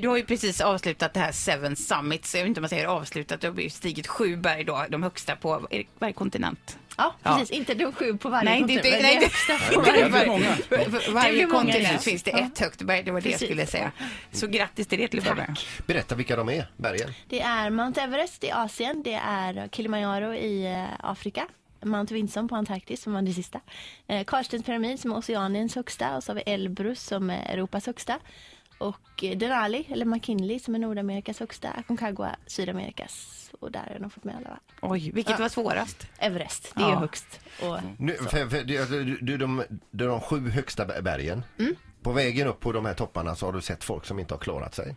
du har ju precis avslutat det här Seven Summits. Jag vet inte om man säger avslutat. Du har ju stigit sju berg då, de högsta på varje kontinent. Ja, precis. Inte de sju på varje Nej, kontinent, det, men nej, det högsta på det, varje. varje, många. för varje kontinent ja. finns det ett högt berg. Det var det jag skulle säga. Så grattis till det till att. Berätta vilka de är, bergen. Det är Mount Everest i Asien, det är Kilimanjaro i eh, Afrika. Mount Vinson på Antarktis som var det sista. Eh, Karlstens pyramid som är Oceaniens högsta och så har vi Elbrus som är Europas högsta. Och eh, Denali, eller McKinley som är Nordamerikas högsta. Aconcagua Sydamerikas. Och där har de fått med alla va? Oj, vilket var svårast? Everest, det är Ja. högst. Och, Nu, för, för, det, du, du, de, är de sju högsta ber- bergen. På vägen upp på de här topparna så har du sett folk som inte har klarat sig.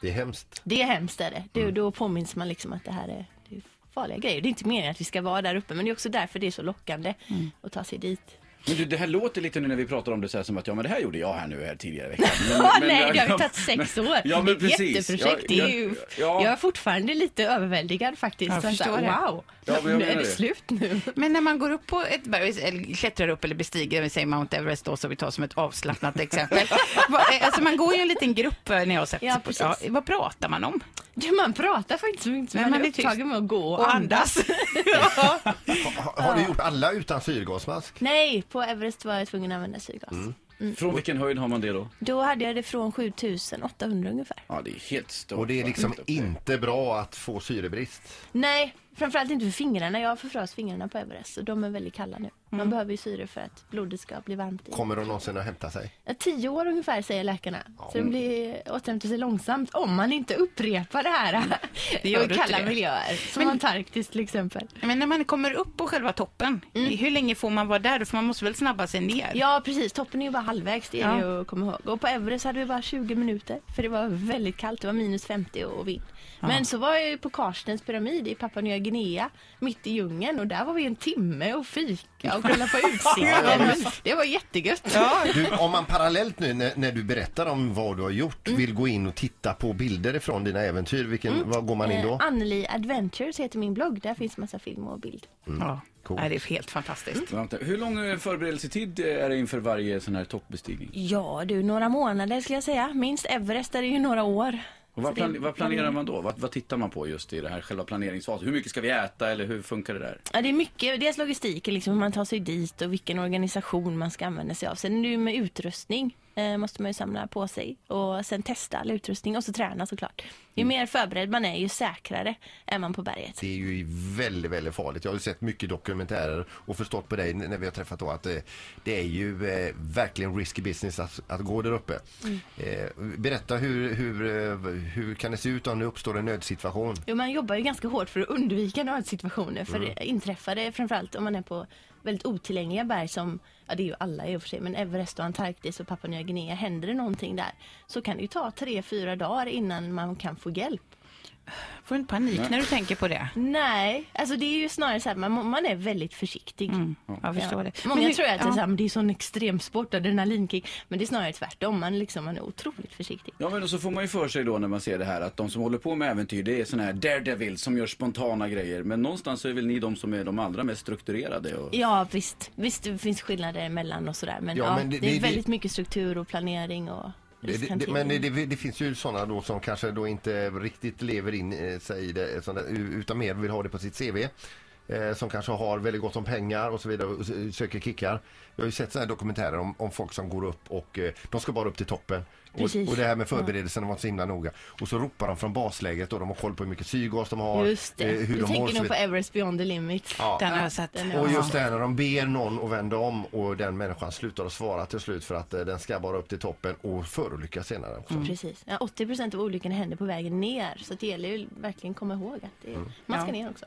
Det är hemskt. det är hemskt är det. det. Då påminns man liksom att det här är, det är farliga grejer. Det är inte meningen att vi ska vara där uppe men det är också därför det är så lockande att ta sig dit. Men du, det här låter lite nu när vi pratar om det så här som att ja men det här gjorde jag här nu här tidigare i veckan. Men, Ja, men- nej, det har ju tagit sex år. Ja, men det är ett precis. jätteprojekt. Ja, det är ju, ja. Jag är fortfarande lite överväldigad faktiskt. Jag Så förstår här, det. Wow, Ja, men jag nu är det det. slut nu. Men när man går upp på ett berg, eller klättrar upp eller bestiger, vi säger Mount Everest då, så vi tar som ett avslappnat exempel. Va- alltså man går ju en liten grupp eh, när jag har sett. Ja, precis. vad pratar man om? Du, man pratar faktiskt så mycket. Nej, Man man är upptagen med att gå och, Och andas. andas. har du gjort alla utan syrgasmask? Nej, på Everest var jag tvungen att använda syrgas. Från vilken höjd har man det då? Då hade jag det från 7800 ungefär. Ja det är helt stort. Och det är liksom inte bra att få syrebrist. Nej, framförallt inte för fingrarna. Jag har förfröst fingrarna på Everest och de är väldigt kalla nu. Man behöver ju syre för att blodet ska bli varmt i. Kommer de någonsin att hämta sig? Ja, tio år ungefär säger läkarna. Så de blir återhämtar sig långsamt om man inte upprepar det här Det gör i kalla det. miljöer. Som Antarktis till exempel. Men när man kommer upp på själva toppen, hur länge får man vara där? För man måste väl snabba sig ner? Ja precis, toppen är ju bara halvvägs, det är Ja. det att komma ihåg. Och på Everest hade vi bara 20 minuter för det var väldigt kallt, det var minus 50 och vind. Men så var jag ju på Karstens pyramid i Papua Nya Guinea, mitt i djungeln och där var vi en timme och fika och kolla på utsikten. det var jättegött. Du, om man parallellt nu när, när du berättar om vad du har gjort vill gå in och titta på bilder ifrån dina äventyr, vilken, vad går man in då? Eh, Anneli Adventures heter min blogg, där finns massa film och bild. Ja. Coolt. Nej, det är helt fantastiskt. Vänta, Hur lång eh, förberedelsetid är det inför varje sån här toppbestigning? Ja du, några månader skulle jag säga. Minst Everest är det ju några år. Och vad, plan- vad planerar man då? Vad, vad tittar man på just i det här själva planeringsfasen? Hur mycket ska vi äta eller hur funkar det där? Ja, det är mycket, dels logistiken, liksom hur man tar sig dit och vilken organisation man ska använda sig av. Sen är det ju med utrustning, eh, måste man ju samla på sig. Och sen testa all utrustning och så träna såklart. Ju mer förberedd man är, ju säkrare är man på berget. Det är ju väldigt, väldigt farligt. Jag har sett mycket dokumentärer och förstått på dig när vi har träffat då att det, det är ju eh, verkligen risky business att, att gå där uppe. Eh, berätta hur, hur, eh, hur kan det se ut om det uppstår en nödsituation? Jo, man jobbar ju ganska hårt för att undvika nödsituationer. För det inträffar det framförallt om man är på väldigt otillgängliga berg som, ja det är ju alla i och för sig, men Everest och Antarktis och Papua Nya Guinea. Händer det någonting där så kan det ju ta tre, fyra dagar innan man kan få hjälp. Får du inte panik när du tänker på det? Nej, alltså det är ju snarare så här, man, man är väldigt försiktig. Jag förstår det. Många Men hur- tror att det är, ja. här, det är sån extremsport, adrenalinkick. Men det är snarare tvärtom, man, liksom, man är otroligt försiktig. Ja men och så får man ju för sig då när man ser det här att de som håller på med äventyr det är såna här daredevils som gör spontana grejer. Men någonstans så är väl ni de som är de allra mest strukturerade. Och... Ja visst, visst det finns skillnader emellan och sådär. Men, Ja, ja, men det, det- är det- väldigt mycket struktur och planering och Det, det, men det, det, finns ju sådana då som kanske då inte riktigt lever in eh, sig i det där, utan mer vill ha det på sitt CV. Eh, som kanske har väldigt gott om pengar och så vidare och söker kickar. Jag har ju sett sådana här dokumentärer om, om folk som går upp och eh, de ska bara upp till toppen. Och, och det här med förberedelserna var så himla noga. Och så ropar de från basläget och de har koll på hur mycket syrgas de har. Just det, eh, hur du de tänker mår nog på. Everest beyond the limit. Ja. Den har jag sett. Och just det här när de ber någon att vända om och den människan slutar att svara till slut för att eh, den ska bara upp till toppen och förolyckas senare också. Precis. Ja, 80% av olyckorna händer på vägen ner. Så det gäller ju verkligen komma ihåg att det, man ska Ja. ner också.